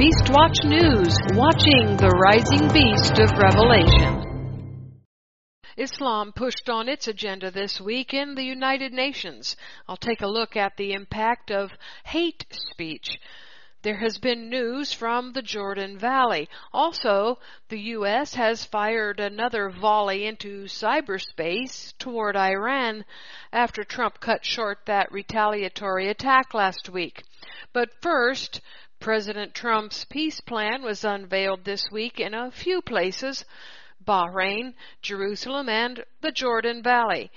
Beastwatch News, watching the rising beast of Revelation. Islam pushed on its agenda this week in the United Nations. I'll take a look at the impact of hate speech. There has been news from the Jordan Valley. Also, the U.S. has fired another volley into cyberspace toward Iran after Trump cut short that retaliatory attack last week. But first, President Trump's peace plan was unveiled this week in a few places. Bahrain, Jerusalem, and the Jordan Valley.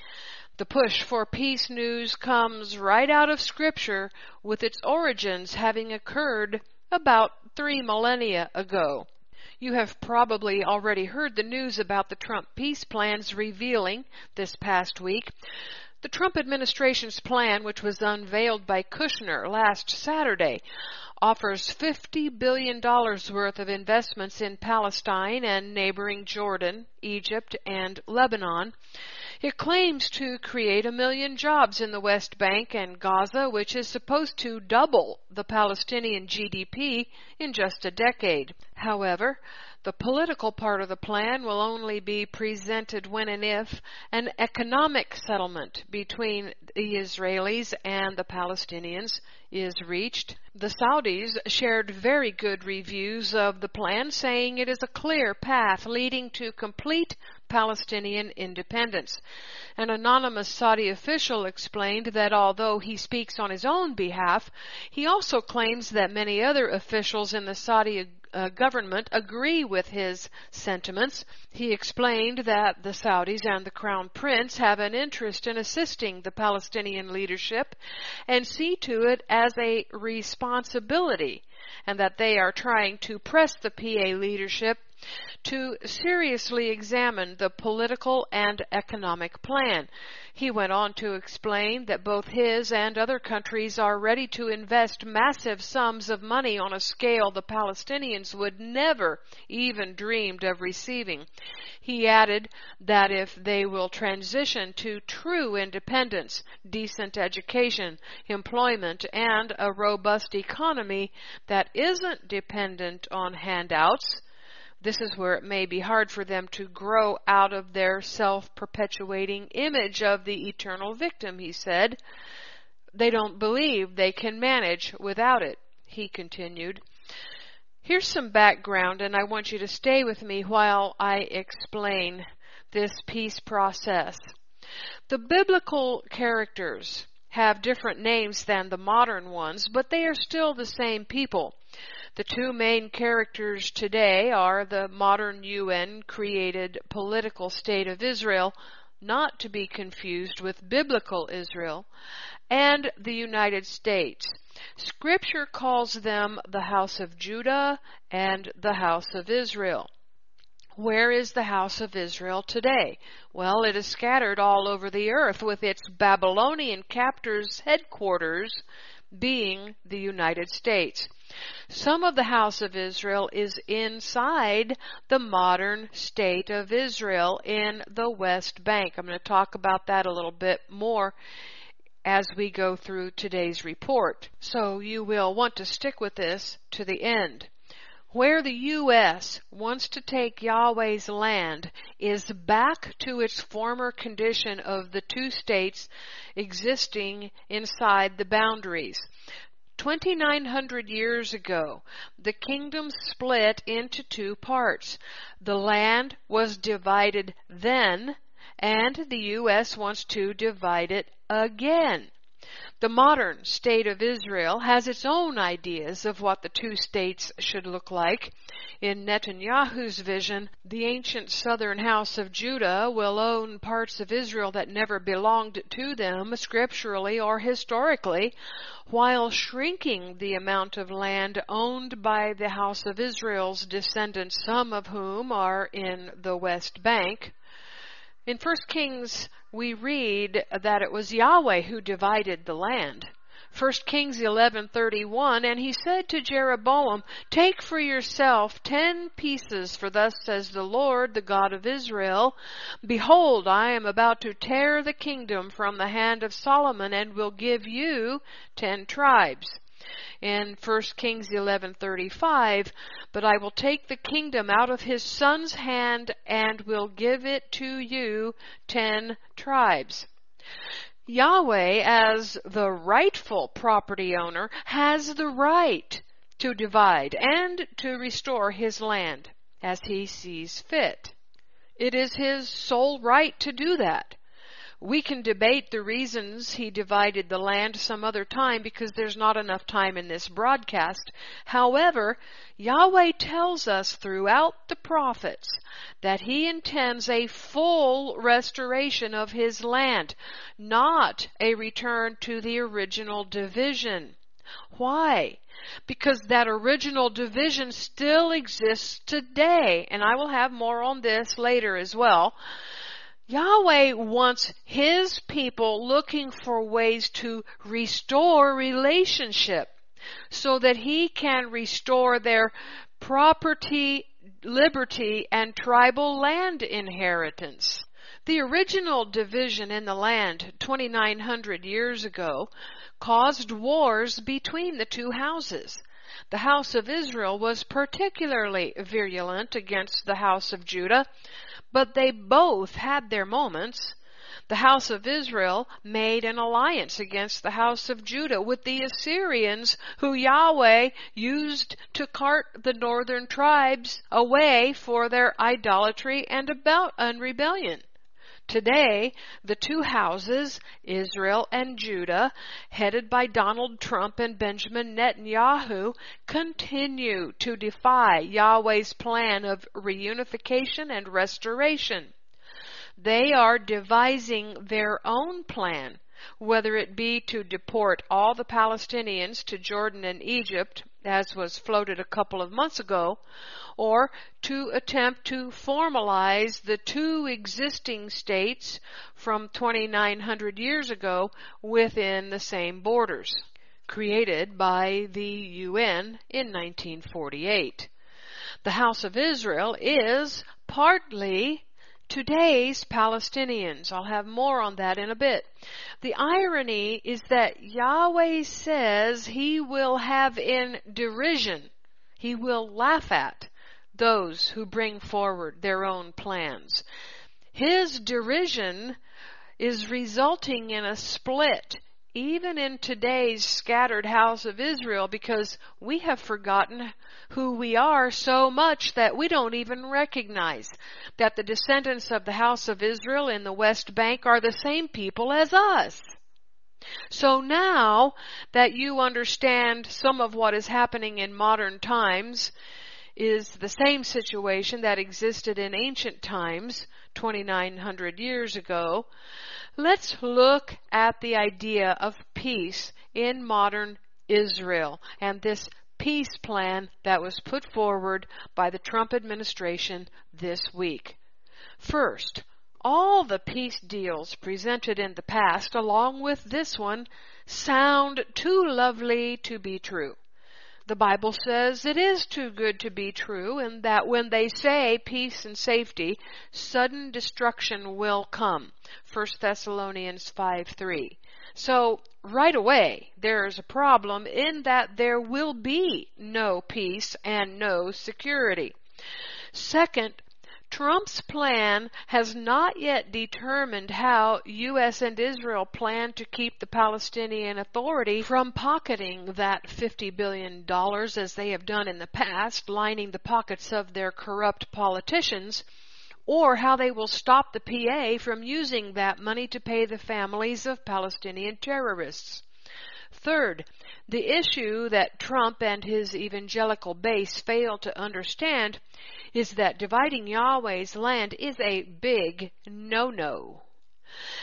The push for peace news comes right out of Scripture, with its origins having occurred about three millennia ago. You have probably already heard the news about the Trump peace plans revealing this past week. The Trump administration's plan, which was unveiled by Kushner last Saturday, offers $50 billion worth of investments in Palestine and neighboring Jordan, Egypt, and Lebanon. It claims to create a million jobs in the West Bank and Gaza, which is supposed to double the Palestinian GDP in just a decade. However, the political part of the plan will only be presented when and if an economic settlement between the Israelis and the Palestinians is reached. The Saudis shared very good reviews of the plan, saying it is a clear path leading to complete Palestinian independence. An anonymous Saudi official explained that although he speaks on his own behalf, he also claims that many other officials in the Saudi uh, government agree with his sentiments. He explained that the Saudis and the Crown Prince have an interest in assisting the Palestinian leadership and see to it as a responsibility, and that they are trying to press the PA leadership to seriously examine the political and economic plan. He went on to explain that both his and other countries are ready to invest massive sums of money on a scale the Palestinians would never even dreamed of receiving. He added that if they will transition to true independence, decent education, employment, and a robust economy that isn't dependent on handouts, this is where it may be hard for them to grow out of their self perpetuating image of the eternal victim, he said. They don't believe they can manage without it, he continued. Here's some background, and I want you to stay with me while I explain this peace process. The biblical characters have different names than the modern ones, but they are still the same people. The two main characters today are the modern UN created political state of Israel, not to be confused with biblical Israel, and the United States. Scripture calls them the house of Judah and the house of Israel. Where is the house of Israel today? Well, it is scattered all over the earth with its Babylonian captors' headquarters being the United States. Some of the house of Israel is inside the modern state of Israel in the West Bank. I'm going to talk about that a little bit more as we go through today's report. So you will want to stick with this to the end. Where the U.S. wants to take Yahweh's land is back to its former condition of the two states existing inside the boundaries. 2,900 years ago, the kingdom split into two parts. The land was divided then, and the U.S. wants to divide it again. The modern state of Israel has its own ideas of what the two states should look like. In Netanyahu's vision, the ancient southern house of Judah will own parts of Israel that never belonged to them scripturally or historically, while shrinking the amount of land owned by the house of Israel's descendants, some of whom are in the West Bank. In 1 Kings, we read that it was Yahweh who divided the land. 1 Kings 11:31 and he said to Jeroboam take for yourself 10 pieces for thus says the Lord the God of Israel behold I am about to tear the kingdom from the hand of Solomon and will give you 10 tribes in 1 Kings 11:35, but I will take the kingdom out of his son's hand and will give it to you 10 tribes. Yahweh as the rightful property owner has the right to divide and to restore his land as he sees fit. It is his sole right to do that. We can debate the reasons he divided the land some other time because there's not enough time in this broadcast. However, Yahweh tells us throughout the prophets that he intends a full restoration of his land, not a return to the original division. Why? Because that original division still exists today, and I will have more on this later as well. Yahweh wants His people looking for ways to restore relationship so that He can restore their property, liberty, and tribal land inheritance. The original division in the land 2900 years ago caused wars between the two houses. The house of Israel was particularly virulent against the house of Judah, but they both had their moments. The house of Israel made an alliance against the house of Judah with the Assyrians who Yahweh used to cart the northern tribes away for their idolatry and about and rebellion. Today, the two houses, Israel and Judah, headed by Donald Trump and Benjamin Netanyahu, continue to defy Yahweh's plan of reunification and restoration. They are devising their own plan, whether it be to deport all the Palestinians to Jordan and Egypt, as was floated a couple of months ago, or to attempt to formalize the two existing states from 2900 years ago within the same borders created by the UN in 1948. The House of Israel is partly today's Palestinians. I'll have more on that in a bit. The irony is that Yahweh says he will have in derision, he will laugh at those who bring forward their own plans. His derision is resulting in a split even in today's scattered house of Israel because we have forgotten who we are so much that we don't even recognize that the descendants of the house of Israel in the West Bank are the same people as us. So now that you understand some of what is happening in modern times, is the same situation that existed in ancient times, 2900 years ago. Let's look at the idea of peace in modern Israel and this peace plan that was put forward by the Trump administration this week. First, all the peace deals presented in the past, along with this one, sound too lovely to be true. The Bible says it is too good to be true and that when they say peace and safety, sudden destruction will come. 1 Thessalonians 5 3. So, right away, there is a problem in that there will be no peace and no security. Second, Trump's plan has not yet determined how U.S. and Israel plan to keep the Palestinian Authority from pocketing that $50 billion as they have done in the past, lining the pockets of their corrupt politicians, or how they will stop the PA from using that money to pay the families of Palestinian terrorists. Third, the issue that Trump and his evangelical base fail to understand is that dividing Yahweh's land is a big no-no.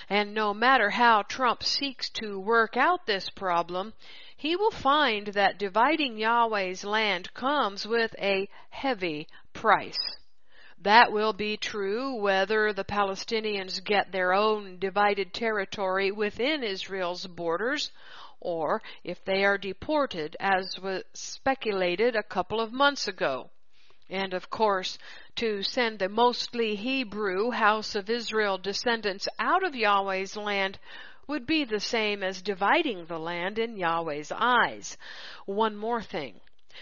And no matter how Trump seeks to work out this problem, he will find that dividing Yahweh's land comes with a heavy price. That will be true whether the Palestinians get their own divided territory within Israel's borders or if they are deported as was speculated a couple of months ago. And of course, to send the mostly Hebrew house of Israel descendants out of Yahweh's land would be the same as dividing the land in Yahweh's eyes. One more thing.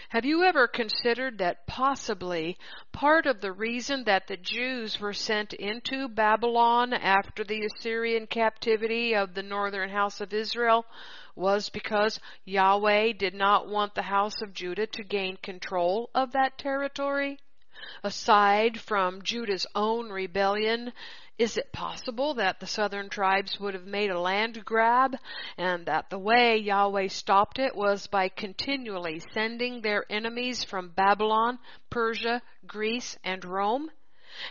Have you ever considered that possibly part of the reason that the Jews were sent into Babylon after the Assyrian captivity of the northern house of Israel was because Yahweh did not want the house of Judah to gain control of that territory? Aside from Judah's own rebellion is it possible that the southern tribes would have made a land grab and that the way Yahweh stopped it was by continually sending their enemies from Babylon, Persia, Greece, and Rome?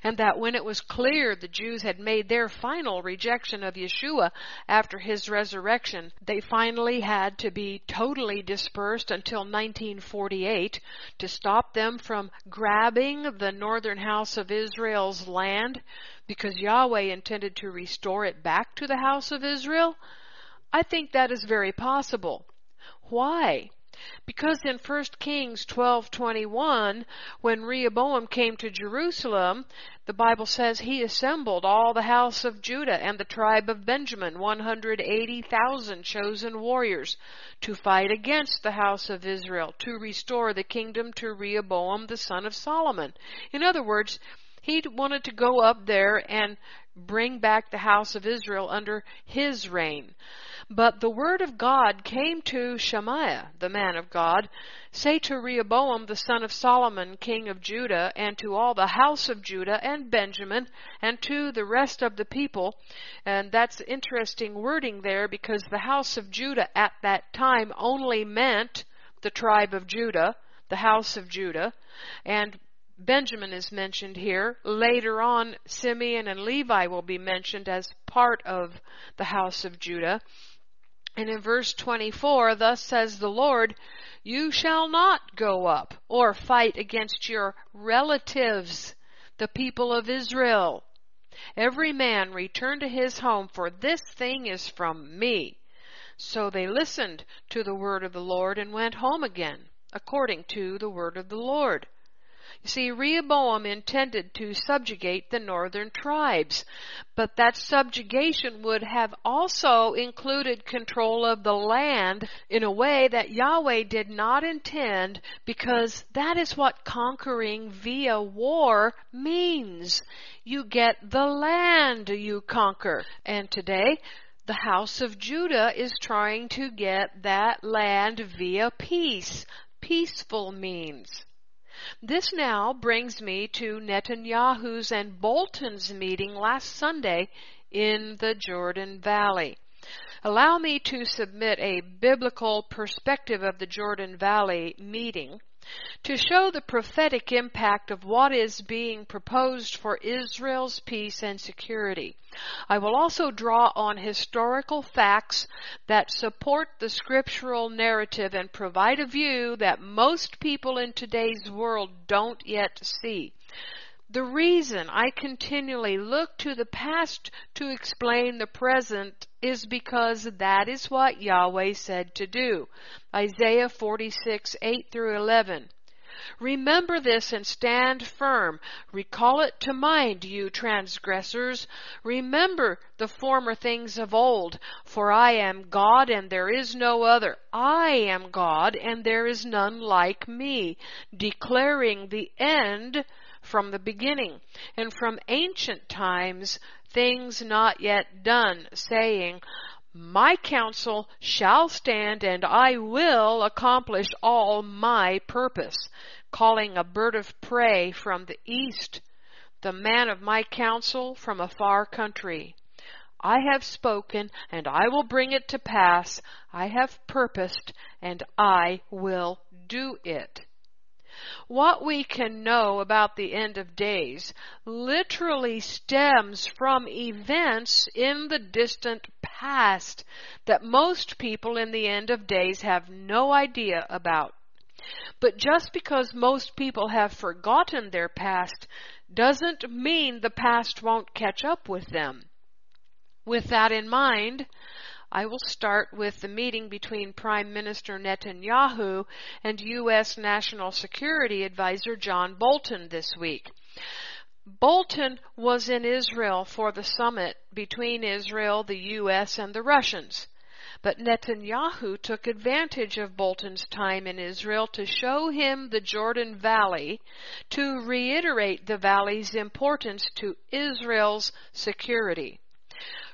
And that when it was clear the Jews had made their final rejection of Yeshua after his resurrection, they finally had to be totally dispersed until 1948 to stop them from grabbing the northern house of Israel's land because Yahweh intended to restore it back to the house of Israel? I think that is very possible. Why? Because in 1 Kings 12:21, when Rehoboam came to Jerusalem, the Bible says he assembled all the house of Judah and the tribe of Benjamin, 180,000 chosen warriors, to fight against the house of Israel, to restore the kingdom to Rehoboam the son of Solomon. In other words, he wanted to go up there and bring back the house of Israel under his reign. But the word of God came to Shemaiah, the man of God, say to Rehoboam the son of Solomon, king of Judah, and to all the house of Judah and Benjamin, and to the rest of the people. And that's interesting wording there because the house of Judah at that time only meant the tribe of Judah, the house of Judah, and Benjamin is mentioned here. Later on, Simeon and Levi will be mentioned as part of the house of Judah. And in verse 24, thus says the Lord, you shall not go up or fight against your relatives, the people of Israel. Every man return to his home, for this thing is from me. So they listened to the word of the Lord and went home again, according to the word of the Lord. You see, Rehoboam intended to subjugate the northern tribes, but that subjugation would have also included control of the land in a way that Yahweh did not intend because that is what conquering via war means. You get the land you conquer. And today, the house of Judah is trying to get that land via peace. Peaceful means. This now brings me to Netanyahu's and Bolton's meeting last Sunday in the Jordan Valley. Allow me to submit a biblical perspective of the Jordan Valley meeting to show the prophetic impact of what is being proposed for Israel's peace and security. I will also draw on historical facts that support the scriptural narrative and provide a view that most people in today's world don't yet see. The reason I continually look to the past to explain the present is because that is what Yahweh said to do. Isaiah 46, 8 through 11. Remember this and stand firm. Recall it to mind, you transgressors. Remember the former things of old. For I am God and there is no other. I am God and there is none like me, declaring the end from the beginning, and from ancient times things not yet done, saying, my counsel shall stand and I will accomplish all my purpose, calling a bird of prey from the east, the man of my counsel from a far country. I have spoken and I will bring it to pass. I have purposed and I will do it. What we can know about the end of days literally stems from events in the distant past that most people in the end of days have no idea about. But just because most people have forgotten their past doesn't mean the past won't catch up with them. With that in mind, I will start with the meeting between Prime Minister Netanyahu and U.S. National Security Advisor John Bolton this week. Bolton was in Israel for the summit between Israel, the U.S., and the Russians. But Netanyahu took advantage of Bolton's time in Israel to show him the Jordan Valley, to reiterate the valley's importance to Israel's security.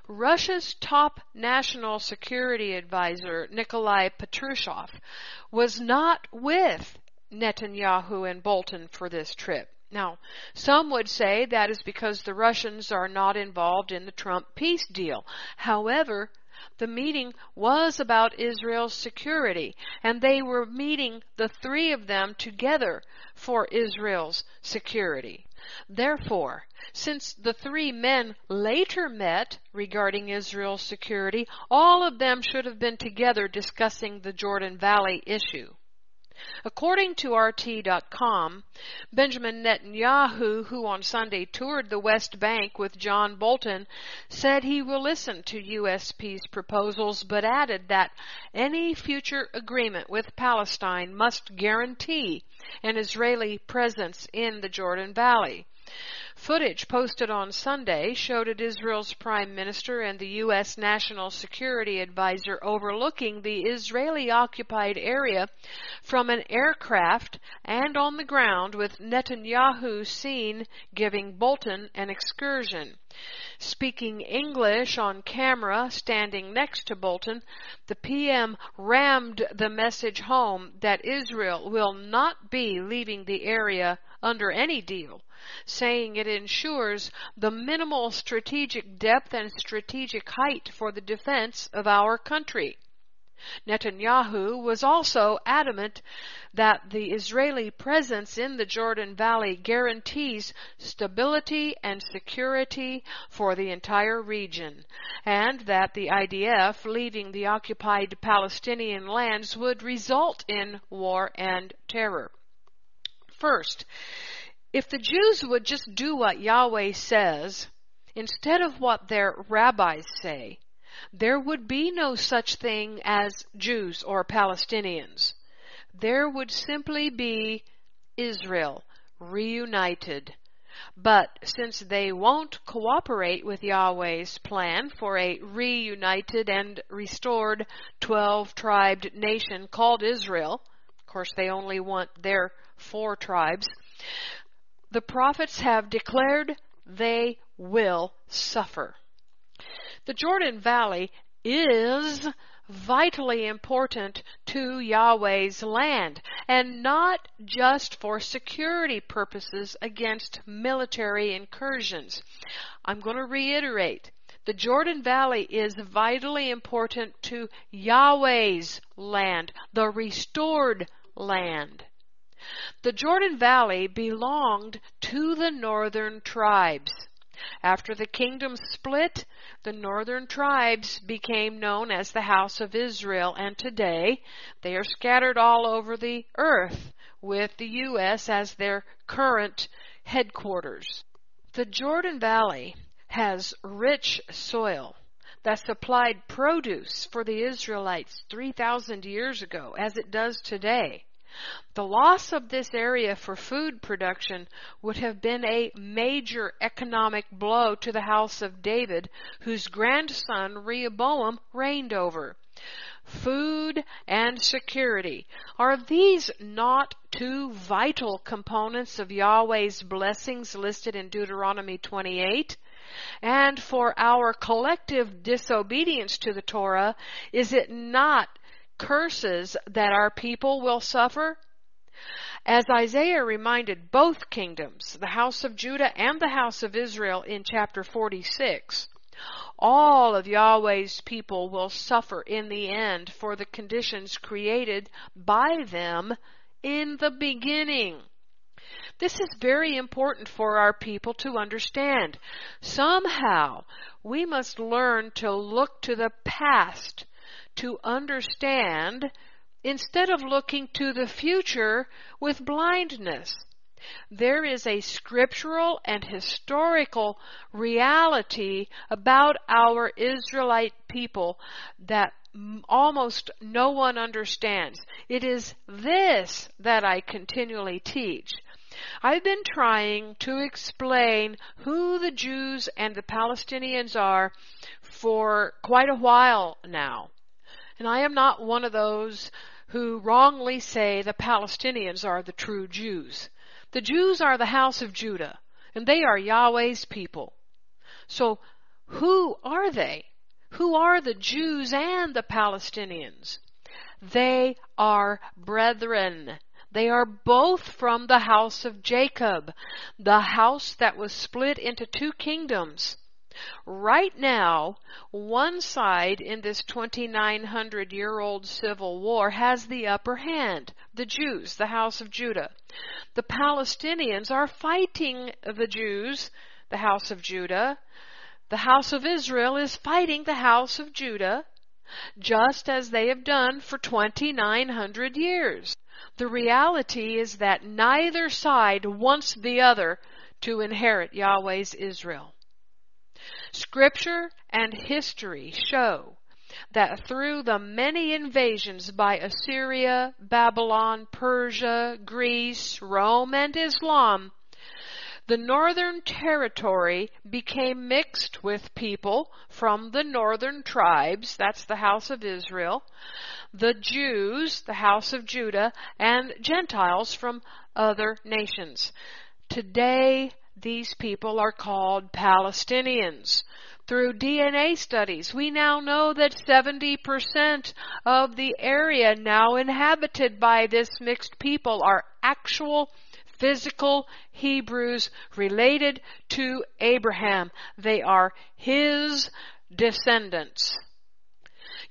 Russia's top national security advisor, Nikolai Patrushev, was not with Netanyahu and Bolton for this trip. Now, some would say that is because the Russians are not involved in the Trump peace deal. However, the meeting was about Israel's security, and they were meeting the three of them together for Israel's security. Therefore, since the three men later met regarding Israel's security, all of them should have been together discussing the Jordan Valley issue. According to RT.com, Benjamin Netanyahu, who on Sunday toured the West Bank with John Bolton, said he will listen to U.S. peace proposals, but added that any future agreement with Palestine must guarantee an Israeli presence in the Jordan Valley. Footage posted on Sunday showed Israel's prime minister and the U.S. national security advisor overlooking the Israeli occupied area from an aircraft and on the ground with Netanyahu seen giving Bolton an excursion. Speaking English on camera, standing next to Bolton, the PM rammed the message home that Israel will not be leaving the area under any deal saying it ensures the minimal strategic depth and strategic height for the defense of our country. Netanyahu was also adamant that the Israeli presence in the Jordan Valley guarantees stability and security for the entire region, and that the IDF leaving the occupied Palestinian lands would result in war and terror. First, if the Jews would just do what Yahweh says, instead of what their rabbis say, there would be no such thing as Jews or Palestinians. There would simply be Israel reunited. But since they won't cooperate with Yahweh's plan for a reunited and restored 12 tribed nation called Israel, of course they only want their four tribes, the prophets have declared they will suffer. The Jordan Valley is vitally important to Yahweh's land and not just for security purposes against military incursions. I'm going to reiterate. The Jordan Valley is vitally important to Yahweh's land, the restored land. The Jordan Valley belonged to the northern tribes. After the kingdom split, the northern tribes became known as the House of Israel, and today they are scattered all over the earth with the U.S. as their current headquarters. The Jordan Valley has rich soil that supplied produce for the Israelites 3,000 years ago, as it does today. The loss of this area for food production would have been a major economic blow to the house of David, whose grandson Rehoboam reigned over. Food and security. Are these not two vital components of Yahweh's blessings listed in Deuteronomy 28? And for our collective disobedience to the Torah, is it not curses that our people will suffer? As Isaiah reminded both kingdoms, the house of Judah and the house of Israel in chapter 46, all of Yahweh's people will suffer in the end for the conditions created by them in the beginning. This is very important for our people to understand. Somehow, we must learn to look to the past to understand instead of looking to the future with blindness. There is a scriptural and historical reality about our Israelite people that almost no one understands. It is this that I continually teach. I've been trying to explain who the Jews and the Palestinians are for quite a while now. And I am not one of those who wrongly say the Palestinians are the true Jews. The Jews are the house of Judah, and they are Yahweh's people. So, who are they? Who are the Jews and the Palestinians? They are brethren. They are both from the house of Jacob, the house that was split into two kingdoms. Right now, one side in this 2900 year old civil war has the upper hand. The Jews, the house of Judah. The Palestinians are fighting the Jews, the house of Judah. The house of Israel is fighting the house of Judah, just as they have done for 2900 years. The reality is that neither side wants the other to inherit Yahweh's Israel. Scripture and history show that through the many invasions by Assyria, Babylon, Persia, Greece, Rome, and Islam, the northern territory became mixed with people from the northern tribes, that's the house of Israel, the Jews, the house of Judah, and Gentiles from other nations. Today, these people are called Palestinians. Through DNA studies, we now know that 70% of the area now inhabited by this mixed people are actual physical Hebrews related to Abraham. They are his descendants.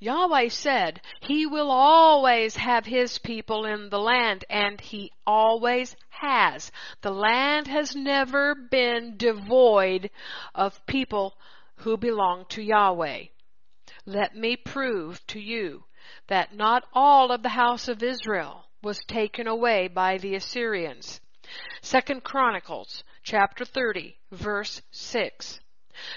Yahweh said he will always have his people in the land, and he always has. The land has never been devoid of people who belong to Yahweh. Let me prove to you that not all of the house of Israel was taken away by the Assyrians. Second Chronicles chapter 30 verse 6.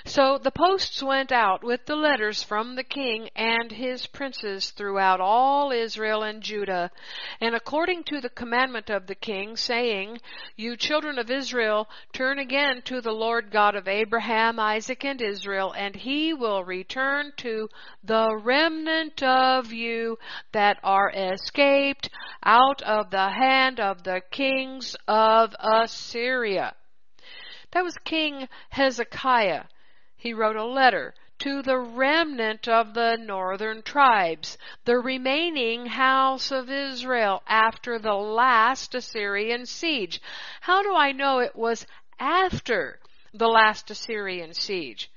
So the posts went out with the letters from the king and his princes throughout all Israel and Judah, and according to the commandment of the king, saying, You children of Israel, turn again to the Lord God of Abraham, Isaac, and Israel, and he will return to the remnant of you that are escaped out of the hand of the kings of Assyria. That was King Hezekiah. He wrote a letter to the remnant of the northern tribes, the remaining house of Israel after the last Assyrian siege. How do I know it was after the last Assyrian siege?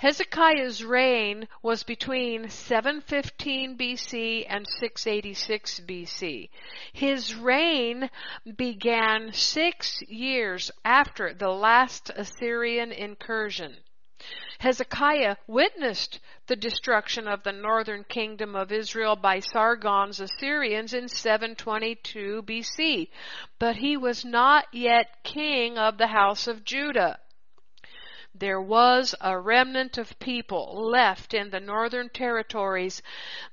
Hezekiah's reign was between 715 BC and 686 BC. His reign began six years after the last Assyrian incursion. Hezekiah witnessed the destruction of the northern kingdom of Israel by Sargon's Assyrians in 722 BC, but he was not yet king of the house of Judah there was a remnant of people left in the northern territories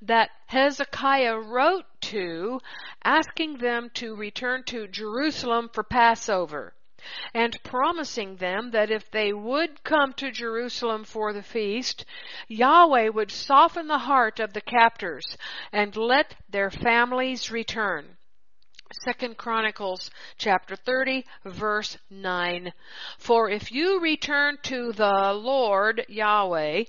that Hezekiah wrote to, asking them to return to Jerusalem for Passover and promising them that if they would come to Jerusalem for the feast, Yahweh would soften the heart of the captors and let their families return. Second Chronicles chapter 30 verse 9. For if you return to the Lord Yahweh,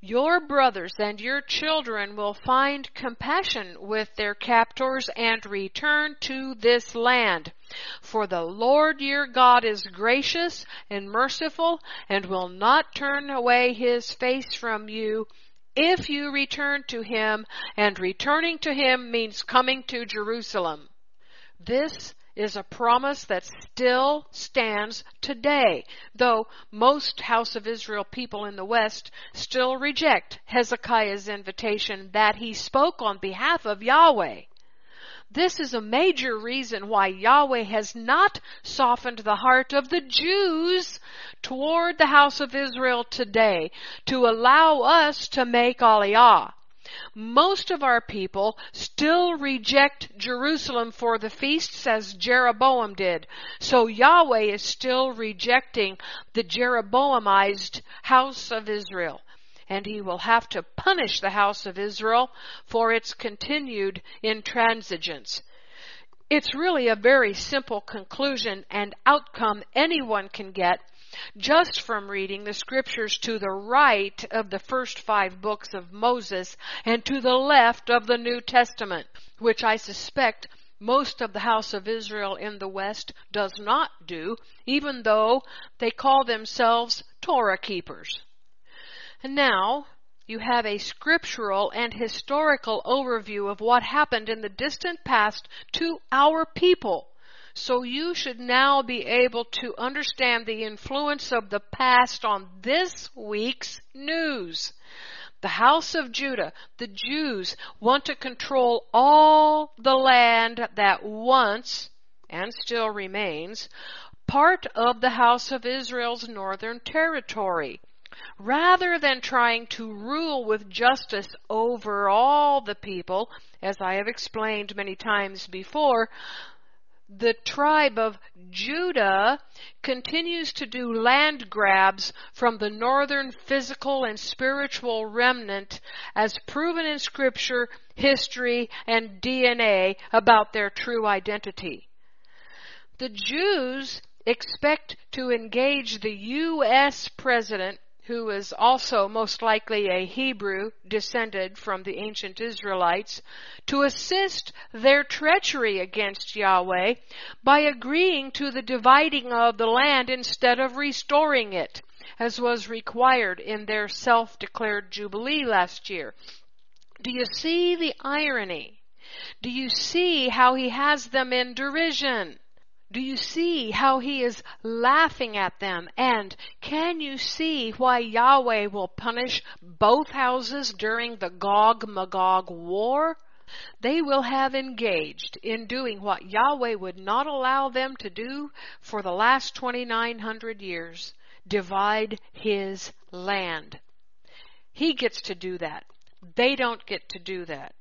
your brothers and your children will find compassion with their captors and return to this land. For the Lord your God is gracious and merciful and will not turn away his face from you if you return to him, and returning to him means coming to Jerusalem. This is a promise that still stands today, though most House of Israel people in the West still reject Hezekiah's invitation that he spoke on behalf of Yahweh. This is a major reason why Yahweh has not softened the heart of the Jews toward the house of Israel today to allow us to make Aliyah. Most of our people still reject Jerusalem for the feasts as Jeroboam did. So Yahweh is still rejecting the Jeroboamized house of Israel. And he will have to punish the house of Israel for its continued intransigence. It's really a very simple conclusion and outcome anyone can get just from reading the scriptures to the right of the first five books of Moses and to the left of the New Testament, which I suspect most of the house of Israel in the West does not do, even though they call themselves Torah keepers. And now, you have a scriptural and historical overview of what happened in the distant past to our people. So you should now be able to understand the influence of the past on this week's news. The house of Judah, the Jews, want to control all the land that once, and still remains, part of the house of Israel's northern territory. Rather than trying to rule with justice over all the people, as I have explained many times before, the tribe of Judah continues to do land grabs from the northern physical and spiritual remnant as proven in scripture, history, and DNA about their true identity. The Jews expect to engage the U.S. president who was also most likely a Hebrew descended from the ancient Israelites, to assist their treachery against Yahweh by agreeing to the dividing of the land instead of restoring it, as was required in their self-declared Jubilee last year. Do you see the irony? Do you see how he has them in derision? Do you see how he is laughing at them? And can you see why Yahweh will punish both houses during the Gog Magog war? They will have engaged in doing what Yahweh would not allow them to do for the last 2,900 years divide his land. He gets to do that. They don't get to do that.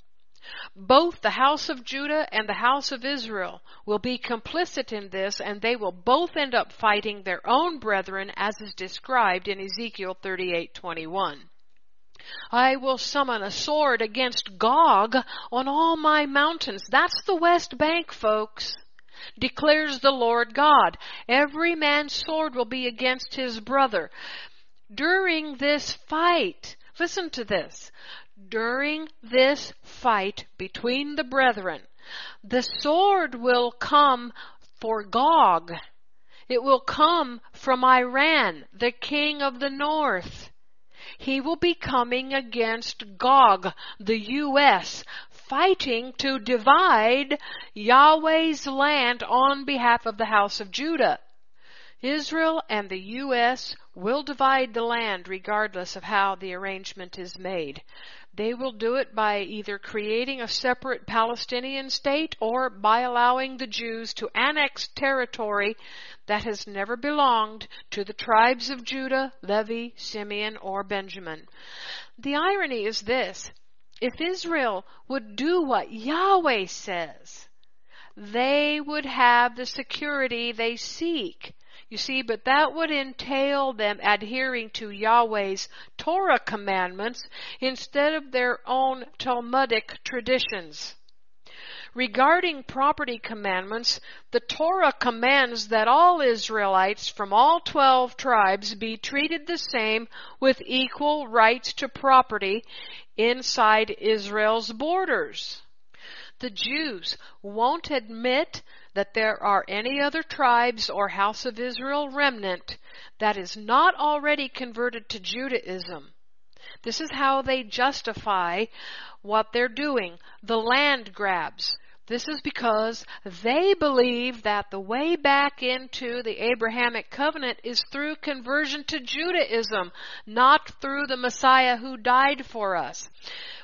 Both the house of Judah and the house of Israel will be complicit in this, and they will both end up fighting their own brethren, as is described in Ezekiel 38:21. I will summon a sword against Gog on all my mountains. That's the West Bank, folks. Declares the Lord God. Every man's sword will be against his brother. During this fight, listen to this during this fight between the brethren, the sword will come for Gog. It will come from Iran, the king of the north. He will be coming against Gog, the U.S., fighting to divide Yahweh's land on behalf of the house of Judah. Israel and the U.S. will divide the land regardless of how the arrangement is made. They will do it by either creating a separate Palestinian state or by allowing the Jews to annex territory that has never belonged to the tribes of Judah, Levi, Simeon, or Benjamin. The irony is this. If Israel would do what Yahweh says, they would have the security they seek. You see, but that would entail them adhering to Yahweh's Torah commandments instead of their own Talmudic traditions. Regarding property commandments, the Torah commands that all Israelites from all 12 tribes be treated the same with equal rights to property inside Israel's borders. The Jews won't admit that there are any other tribes or house of Israel remnant that is not already converted to Judaism. This is how they justify what they're doing, the land grabs. This is because they believe that the way back into the Abrahamic covenant is through conversion to Judaism, not through the Messiah who died for us.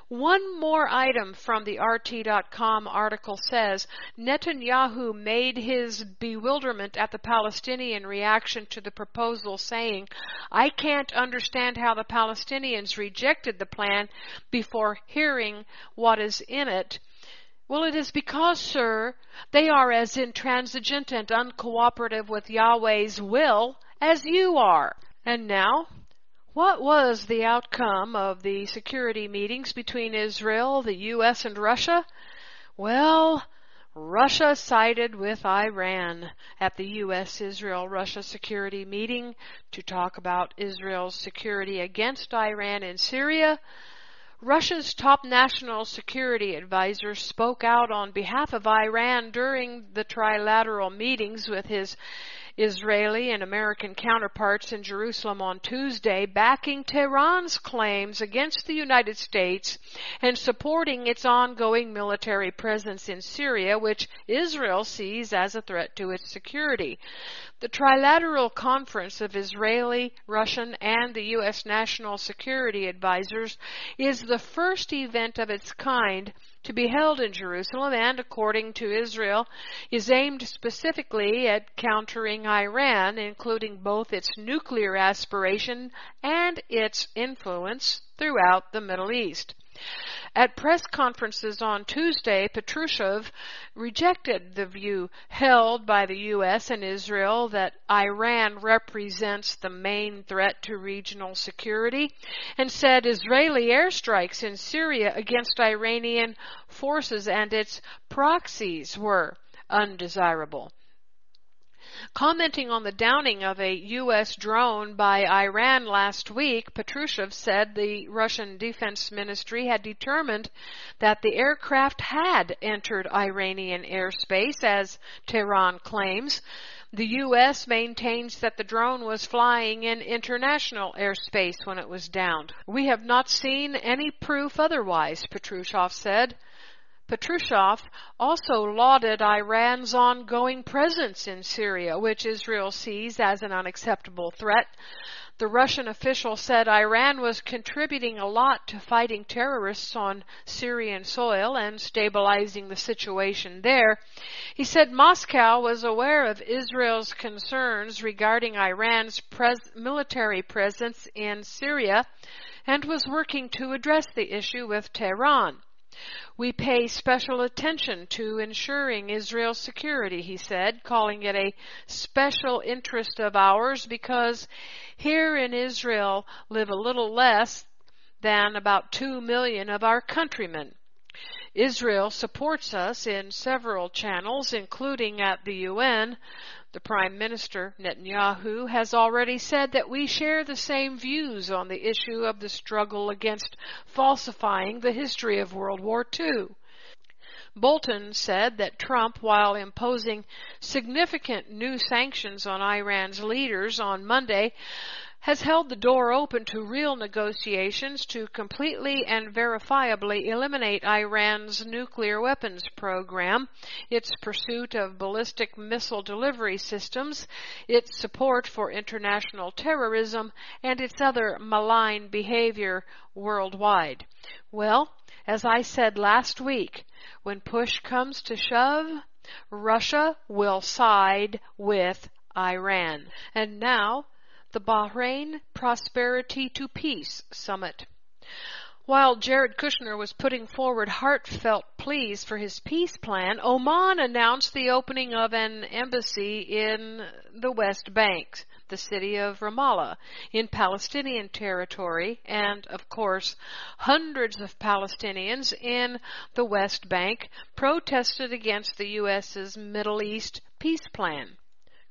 One more item from the RT.com article says Netanyahu made his bewilderment at the Palestinian reaction to the proposal saying, I can't understand how the Palestinians rejected the plan before hearing what is in it. Well, it is because, sir, they are as intransigent and uncooperative with Yahweh's will as you are. And now, what was the outcome of the security meetings between Israel, the U.S., and Russia? Well, Russia sided with Iran at the U.S. Israel Russia security meeting to talk about Israel's security against Iran in Syria. Russia's top national security advisor spoke out on behalf of Iran during the trilateral meetings with his Israeli and American counterparts in Jerusalem on Tuesday, backing Tehran's claims against the United States and supporting its ongoing military presence in Syria, which Israel sees as a threat to its security. The Trilateral Conference of Israeli, Russian, and the U.S. National Security Advisors is the first event of its kind to be held in Jerusalem and, according to Israel, is aimed specifically at countering Iran, including both its nuclear aspiration and its influence throughout the Middle East. At press conferences on Tuesday, Patrushev rejected the view held by the U.S. and Israel that Iran represents the main threat to regional security and said Israeli airstrikes in Syria against Iranian forces and its proxies were undesirable. Commenting on the downing of a U.S. drone by Iran last week, Patrushev said the Russian Defense Ministry had determined that the aircraft had entered Iranian airspace, as Tehran claims. The U.S. maintains that the drone was flying in international airspace when it was downed. We have not seen any proof otherwise, Patrushev said. Patrushev also lauded Iran's ongoing presence in Syria, which Israel sees as an unacceptable threat. The Russian official said Iran was contributing a lot to fighting terrorists on Syrian soil and stabilizing the situation there. He said Moscow was aware of Israel's concerns regarding Iran's pres- military presence in Syria and was working to address the issue with Tehran. We pay special attention to ensuring Israel's security, he said, calling it a special interest of ours because here in Israel live a little less than about two million of our countrymen. Israel supports us in several channels, including at the UN, the Prime Minister, Netanyahu, has already said that we share the same views on the issue of the struggle against falsifying the history of World War II. Bolton said that Trump, while imposing significant new sanctions on Iran's leaders on Monday, has held the door open to real negotiations to completely and verifiably eliminate Iran's nuclear weapons program, its pursuit of ballistic missile delivery systems, its support for international terrorism, and its other malign behavior worldwide. Well, as I said last week, when push comes to shove, Russia will side with Iran. And now, the Bahrain Prosperity to Peace Summit. While Jared Kushner was putting forward heartfelt pleas for his peace plan, Oman announced the opening of an embassy in the West Bank, the city of Ramallah, in Palestinian territory, and, of course, hundreds of Palestinians in the West Bank protested against the U.S.'s Middle East peace plan.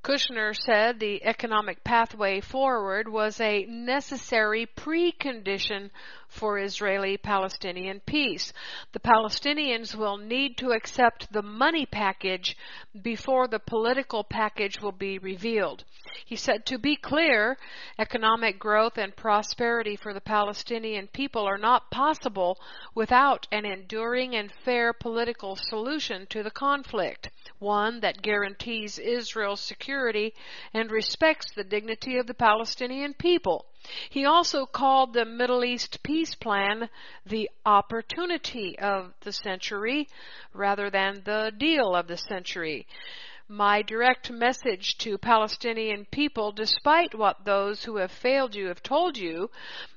Kushner said the economic pathway forward was a necessary precondition for Israeli Palestinian peace. The Palestinians will need to accept the money package before the political package will be revealed. He said, to be clear, economic growth and prosperity for the Palestinian people are not possible without an enduring and fair political solution to the conflict. One that guarantees Israel's security and respects the dignity of the Palestinian people. He also called the Middle East peace plan the opportunity of the century rather than the deal of the century. My direct message to Palestinian people, despite what those who have failed you have told you,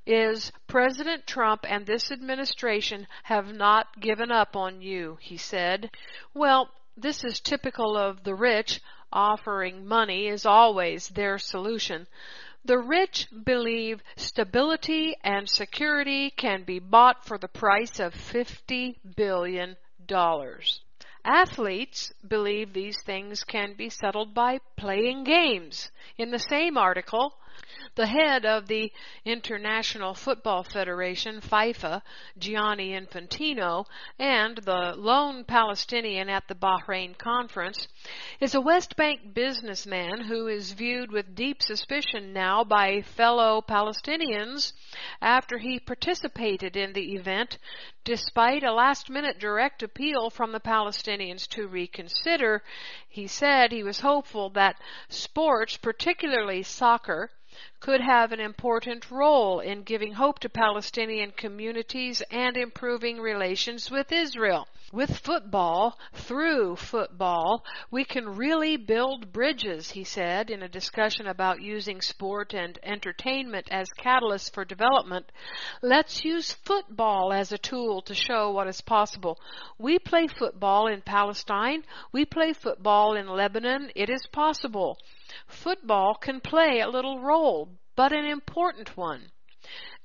is President Trump and this administration have not given up on you, he said. Well, this is typical of the rich. Offering money is always their solution. The rich believe stability and security can be bought for the price of $50 billion. Athletes believe these things can be settled by playing games. In the same article, the head of the International Football Federation, FIFA, Gianni Infantino, and the lone Palestinian at the Bahrain conference, is a West Bank businessman who is viewed with deep suspicion now by fellow Palestinians after he participated in the event despite a last minute direct appeal from the Palestinians to reconsider. He said he was hopeful that sports, particularly soccer, could have an important role in giving hope to Palestinian communities and improving relations with Israel. With football, through football, we can really build bridges, he said in a discussion about using sport and entertainment as catalysts for development. Let's use football as a tool to show what is possible. We play football in Palestine. We play football in Lebanon. It is possible. Football can play a little role, but an important one.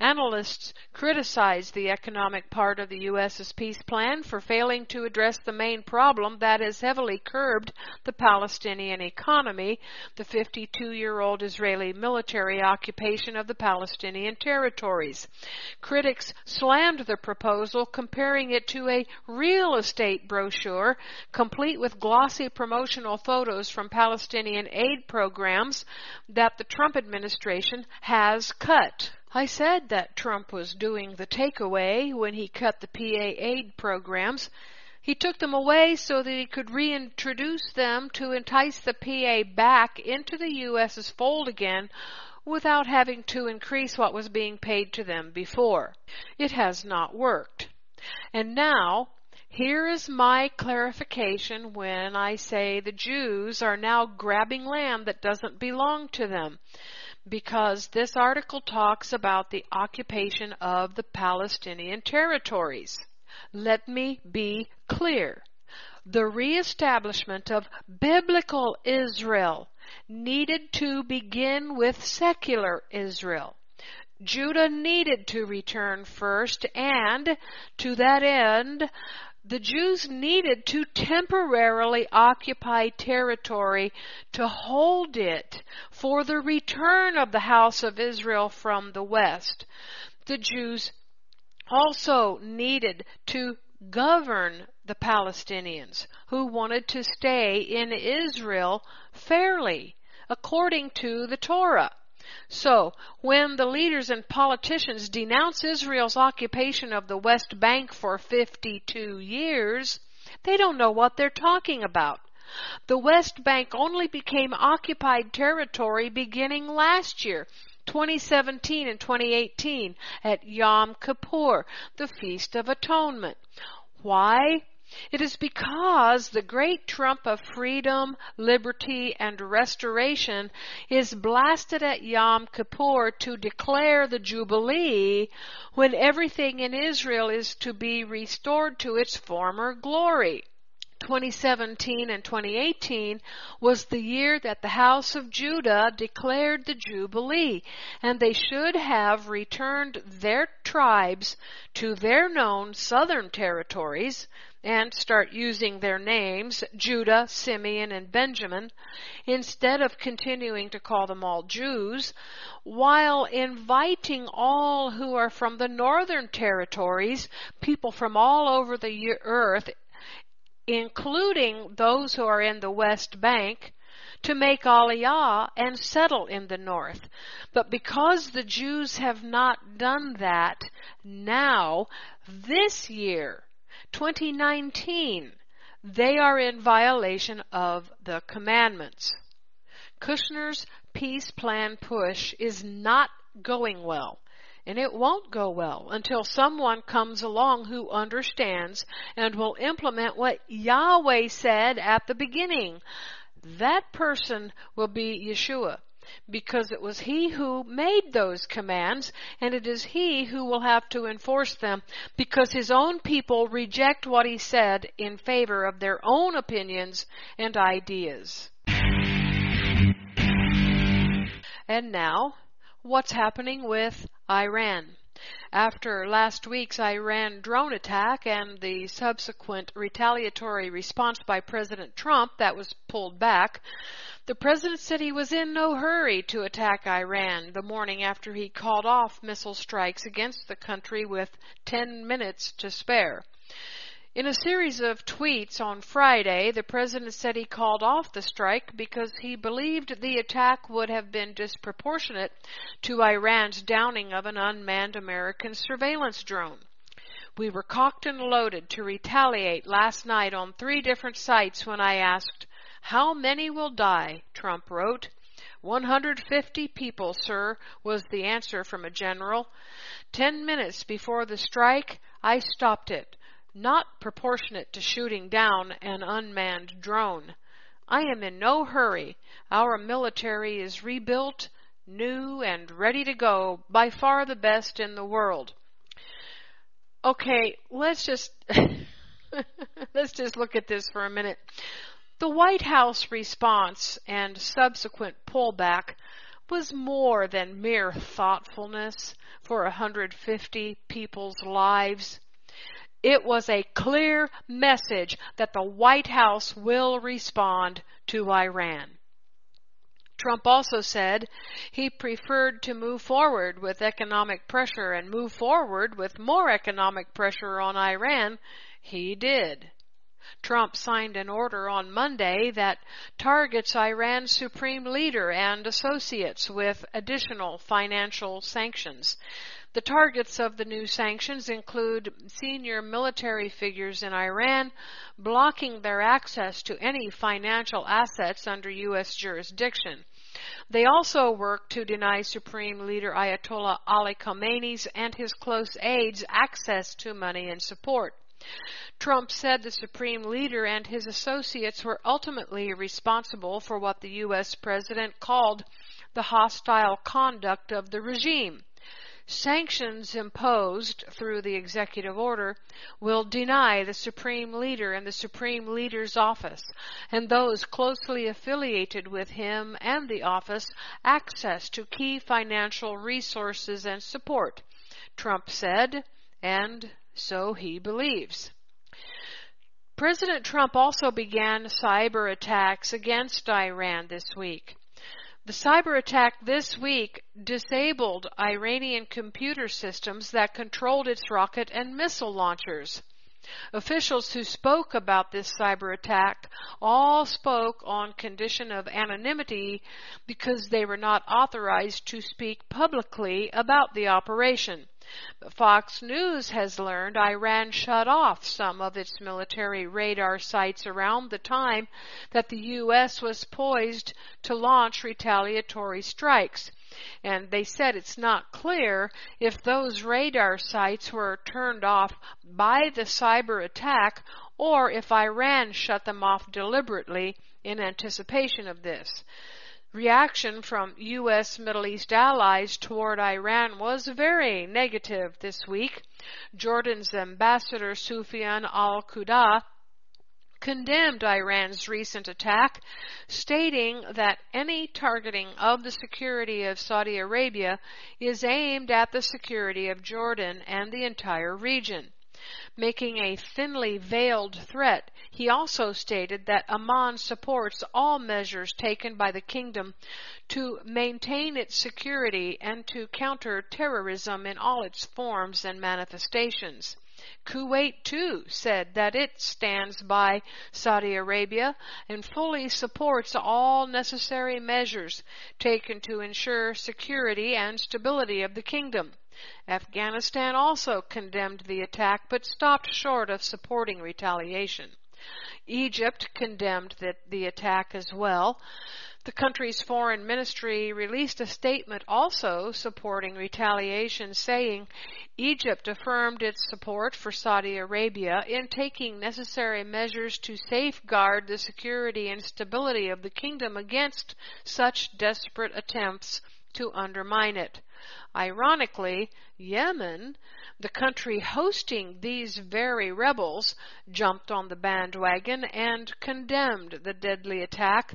Analysts criticize the economic part of the U.S.'s peace plan for failing to address the main problem that has heavily curbed the Palestinian economy, the 52 year old Israeli military occupation of the Palestinian territories. Critics slammed the proposal, comparing it to a real estate brochure complete with glossy promotional photos from Palestinian aid programs that the Trump administration has cut. I said that Trump was doing the takeaway when he cut the PA aid programs. He took them away so that he could reintroduce them to entice the PA back into the U.S.'s fold again without having to increase what was being paid to them before. It has not worked. And now, here is my clarification when I say the Jews are now grabbing land that doesn't belong to them because this article talks about the occupation of the Palestinian territories. Let me be clear. The reestablishment of biblical Israel needed to begin with secular Israel. Judah needed to return first, and to that end, the Jews needed to temporarily occupy territory to hold it for the return of the house of Israel from the west. The Jews also needed to govern the Palestinians who wanted to stay in Israel fairly according to the Torah. So, when the leaders and politicians denounce Israel's occupation of the West Bank for 52 years, they don't know what they're talking about. The West Bank only became occupied territory beginning last year, 2017 and 2018, at Yom Kippur, the Feast of Atonement. Why? It is because the great trump of freedom, liberty, and restoration is blasted at Yom Kippur to declare the Jubilee when everything in Israel is to be restored to its former glory. 2017 and 2018 was the year that the house of Judah declared the Jubilee, and they should have returned their tribes to their known southern territories, and start using their names, Judah, Simeon, and Benjamin, instead of continuing to call them all Jews, while inviting all who are from the northern territories, people from all over the earth, including those who are in the West Bank, to make Aliyah and settle in the north. But because the Jews have not done that, now, this year, 2019, they are in violation of the commandments. Kushner's peace plan push is not going well. And it won't go well until someone comes along who understands and will implement what Yahweh said at the beginning. That person will be Yeshua because it was he who made those commands and it is he who will have to enforce them because his own people reject what he said in favor of their own opinions and ideas. And now, what's happening with Iran? After last week's Iran drone attack and the subsequent retaliatory response by President Trump that was pulled back, the president said he was in no hurry to attack Iran the morning after he called off missile strikes against the country with 10 minutes to spare. In a series of tweets on Friday, the president said he called off the strike because he believed the attack would have been disproportionate to Iran's downing of an unmanned American surveillance drone. We were cocked and loaded to retaliate last night on three different sites when I asked, How many will die? Trump wrote. 150 people, sir, was the answer from a general. Ten minutes before the strike, I stopped it not proportionate to shooting down an unmanned drone. I am in no hurry. Our military is rebuilt, new, and ready to go, by far the best in the world. Okay, let's just let's just look at this for a minute. The White House response and subsequent pullback was more than mere thoughtfulness for 150 people's lives. It was a clear message that the White House will respond to Iran. Trump also said he preferred to move forward with economic pressure and move forward with more economic pressure on Iran. He did. Trump signed an order on Monday that targets Iran's supreme leader and associates with additional financial sanctions. The targets of the new sanctions include senior military figures in Iran, blocking their access to any financial assets under U.S. jurisdiction. They also work to deny Supreme Leader Ayatollah Ali Khamenei's and his close aides access to money and support. Trump said the Supreme Leader and his associates were ultimately responsible for what the U.S. President called the hostile conduct of the regime. Sanctions imposed through the executive order will deny the Supreme Leader and the Supreme Leader's office and those closely affiliated with him and the office access to key financial resources and support, Trump said, and so he believes. President Trump also began cyber attacks against Iran this week. The cyber attack this week disabled Iranian computer systems that controlled its rocket and missile launchers. Officials who spoke about this cyber attack all spoke on condition of anonymity because they were not authorized to speak publicly about the operation. But Fox News has learned Iran shut off some of its military radar sites around the time that the U.S. was poised to launch retaliatory strikes. And they said it's not clear if those radar sites were turned off by the cyber attack or if Iran shut them off deliberately in anticipation of this reaction from U.S. Middle East allies toward Iran was very negative this week. Jordan's ambassador Sufyan al-Quda condemned Iran's recent attack, stating that any targeting of the security of Saudi Arabia is aimed at the security of Jordan and the entire region making a thinly veiled threat. He also stated that Amman supports all measures taken by the kingdom to maintain its security and to counter terrorism in all its forms and manifestations. Kuwait too said that it stands by Saudi Arabia and fully supports all necessary measures taken to ensure security and stability of the kingdom. Afghanistan also condemned the attack but stopped short of supporting retaliation. Egypt condemned the, the attack as well. The country's foreign ministry released a statement also supporting retaliation, saying Egypt affirmed its support for Saudi Arabia in taking necessary measures to safeguard the security and stability of the kingdom against such desperate attempts to undermine it. Ironically, Yemen, the country hosting these very rebels, jumped on the bandwagon and condemned the deadly attack.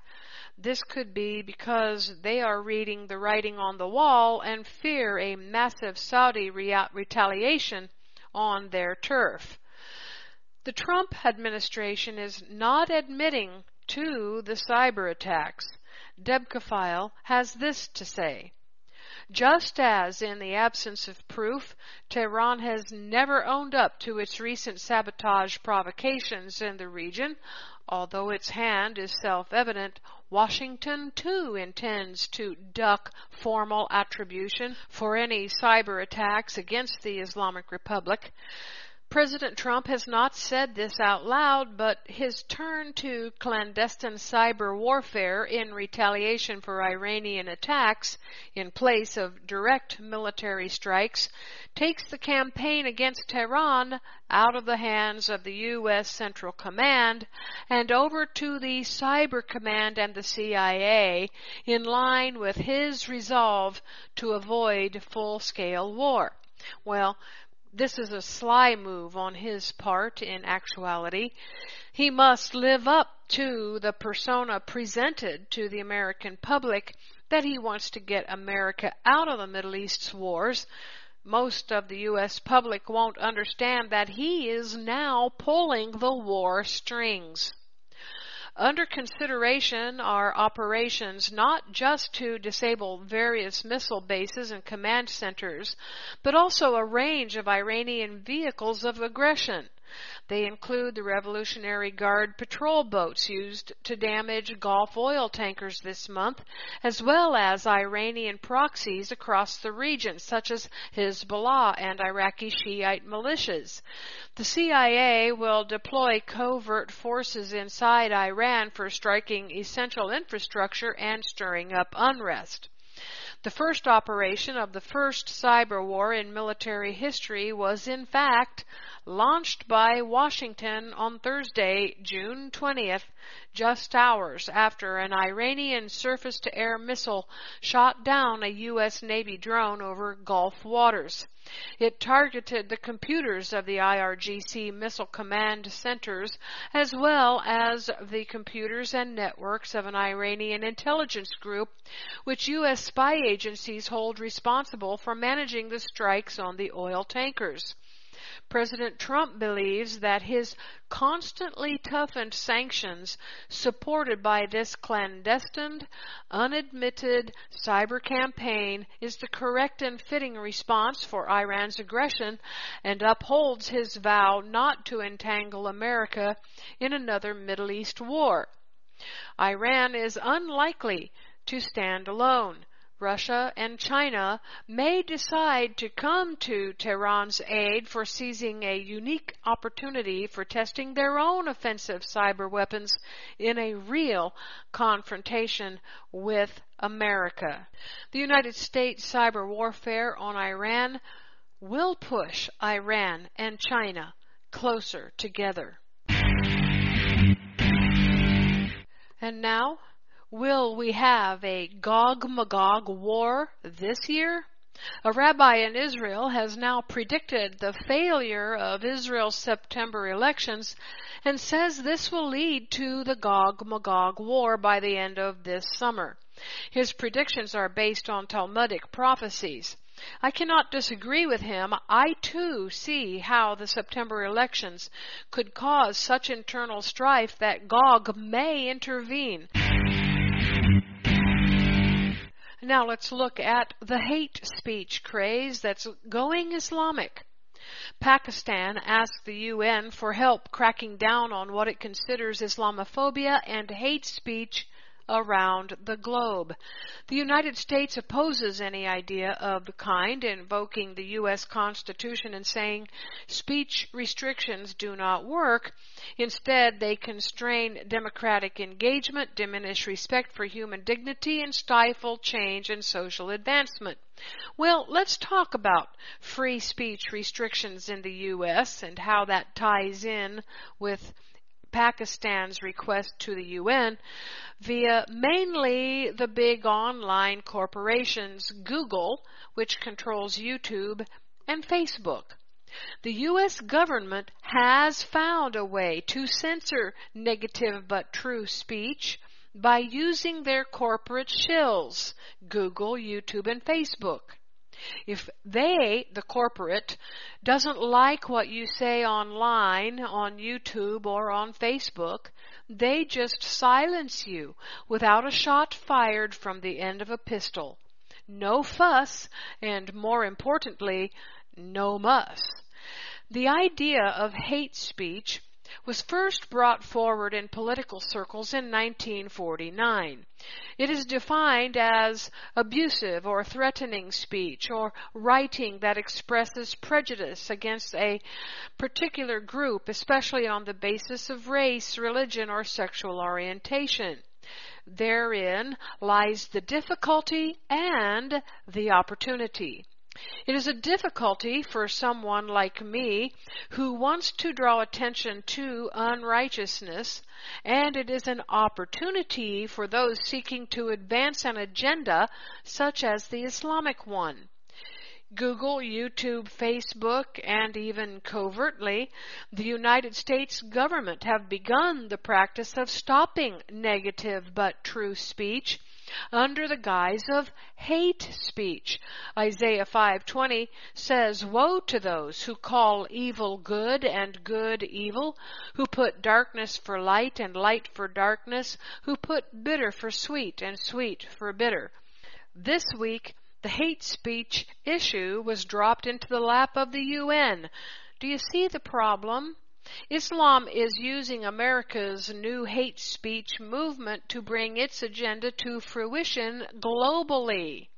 This could be because they are reading the writing on the wall and fear a massive Saudi retaliation on their turf. The Trump administration is not admitting to the cyber attacks. Debkafile has this to say. Just as, in the absence of proof, Tehran has never owned up to its recent sabotage provocations in the region, although its hand is self evident, Washington too intends to duck formal attribution for any cyber attacks against the Islamic Republic. President Trump has not said this out loud, but his turn to clandestine cyber warfare in retaliation for Iranian attacks in place of direct military strikes takes the campaign against Tehran out of the hands of the U.S. Central Command and over to the Cyber Command and the CIA in line with his resolve to avoid full-scale war. Well, this is a sly move on his part in actuality. He must live up to the persona presented to the American public that he wants to get America out of the Middle East's wars. Most of the U.S. public won't understand that he is now pulling the war strings. Under consideration are operations not just to disable various missile bases and command centers, but also a range of Iranian vehicles of aggression. They include the Revolutionary Guard patrol boats used to damage Gulf oil tankers this month, as well as Iranian proxies across the region, such as Hezbollah and Iraqi Shiite militias. The CIA will deploy covert forces inside Iran for striking essential infrastructure and stirring up unrest. The first operation of the first cyber war in military history was in fact launched by Washington on Thursday, June 20th, just hours after an Iranian surface to air missile shot down a U.S. Navy drone over Gulf waters. It targeted the computers of the IRGC missile command centers as well as the computers and networks of an Iranian intelligence group which U.S. spy agencies hold responsible for managing the strikes on the oil tankers. President Trump believes that his constantly toughened sanctions, supported by this clandestine, unadmitted cyber campaign, is the correct and fitting response for Iran's aggression and upholds his vow not to entangle America in another Middle East war. Iran is unlikely to stand alone. Russia and China may decide to come to Tehran's aid for seizing a unique opportunity for testing their own offensive cyber weapons in a real confrontation with America. The United States cyber warfare on Iran will push Iran and China closer together. And now, Will we have a Gog Magog war this year? A rabbi in Israel has now predicted the failure of Israel's September elections and says this will lead to the Gog Magog war by the end of this summer. His predictions are based on Talmudic prophecies. I cannot disagree with him. I too see how the September elections could cause such internal strife that Gog may intervene. Now let's look at the hate speech craze that's going Islamic. Pakistan asked the UN for help cracking down on what it considers Islamophobia and hate speech around the globe. The United States opposes any idea of the kind, invoking the U.S. Constitution and saying speech restrictions do not work. Instead, they constrain democratic engagement, diminish respect for human dignity, and stifle change and social advancement. Well, let's talk about free speech restrictions in the U.S. and how that ties in with Pakistan's request to the UN via mainly the big online corporations Google, which controls YouTube, and Facebook. The U.S. government has found a way to censor negative but true speech by using their corporate shills, Google, YouTube, and Facebook. If they, the corporate, doesn't like what you say online, on YouTube, or on Facebook, they just silence you without a shot fired from the end of a pistol. No fuss, and more importantly, no muss. The idea of hate speech was first brought forward in political circles in 1949. It is defined as abusive or threatening speech or writing that expresses prejudice against a particular group, especially on the basis of race, religion, or sexual orientation. Therein lies the difficulty and the opportunity. It is a difficulty for someone like me who wants to draw attention to unrighteousness, and it is an opportunity for those seeking to advance an agenda such as the Islamic one. Google, YouTube, Facebook, and even covertly, the United States government have begun the practice of stopping negative but true speech under the guise of hate speech. Isaiah 5:20 says, "Woe to those who call evil good and good evil, who put darkness for light and light for darkness, who put bitter for sweet and sweet for bitter." This week, the hate speech issue was dropped into the lap of the UN. Do you see the problem? Islam is using America's new hate speech movement to bring its agenda to fruition globally.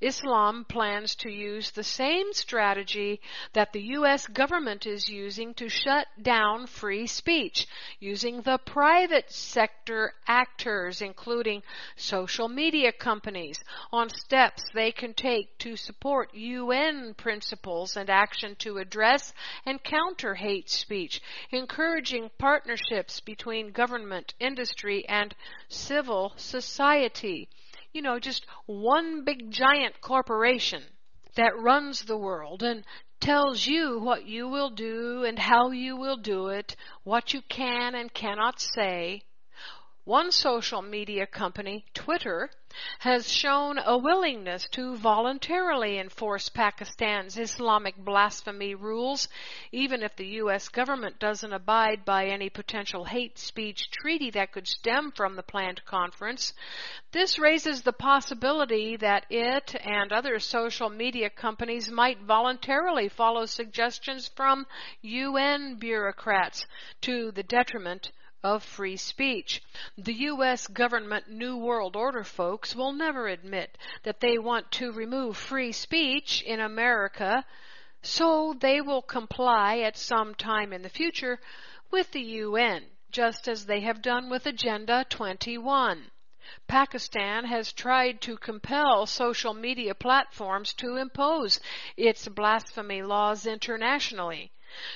Islam plans to use the same strategy that the U.S. government is using to shut down free speech, using the private sector actors, including social media companies, on steps they can take to support UN principles and action to address and counter hate speech, encouraging partnerships between government, industry, and civil society you know, just one big giant corporation that runs the world and tells you what you will do and how you will do it, what you can and cannot say. One social media company, Twitter, has shown a willingness to voluntarily enforce Pakistan's Islamic blasphemy rules, even if the U.S. government doesn't abide by any potential hate speech treaty that could stem from the planned conference. This raises the possibility that it and other social media companies might voluntarily follow suggestions from UN bureaucrats to the detriment of free speech. The U.S. government New World Order folks will never admit that they want to remove free speech in America, so they will comply at some time in the future with the UN, just as they have done with Agenda 21. Pakistan has tried to compel social media platforms to impose its blasphemy laws internationally.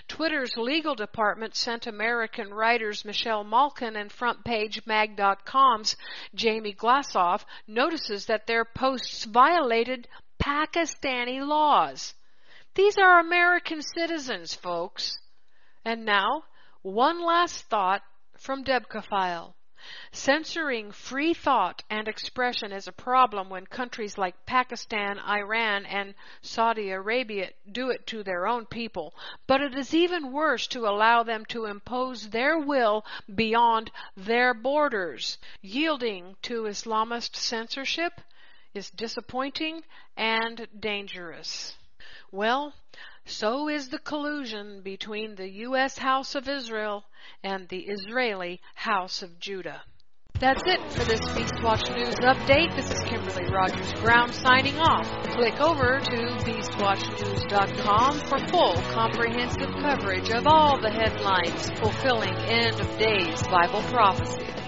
Twitter's legal department sent American writers Michelle Malkin and FrontPageMag.com's Jamie Glazov notices that their posts violated Pakistani laws. These are American citizens, folks. And now, one last thought from Debkafile. Censoring free thought and expression is a problem when countries like Pakistan, Iran, and Saudi Arabia do it to their own people. But it is even worse to allow them to impose their will beyond their borders. Yielding to Islamist censorship is disappointing and dangerous. Well, so is the collusion between the U.S. House of Israel and the Israeli House of Judah. That's it for this Beastwatch News update. This is Kimberly Rogers Brown signing off. Click over to BeastWatchNews.com for full comprehensive coverage of all the headlines fulfilling end of days Bible prophecies.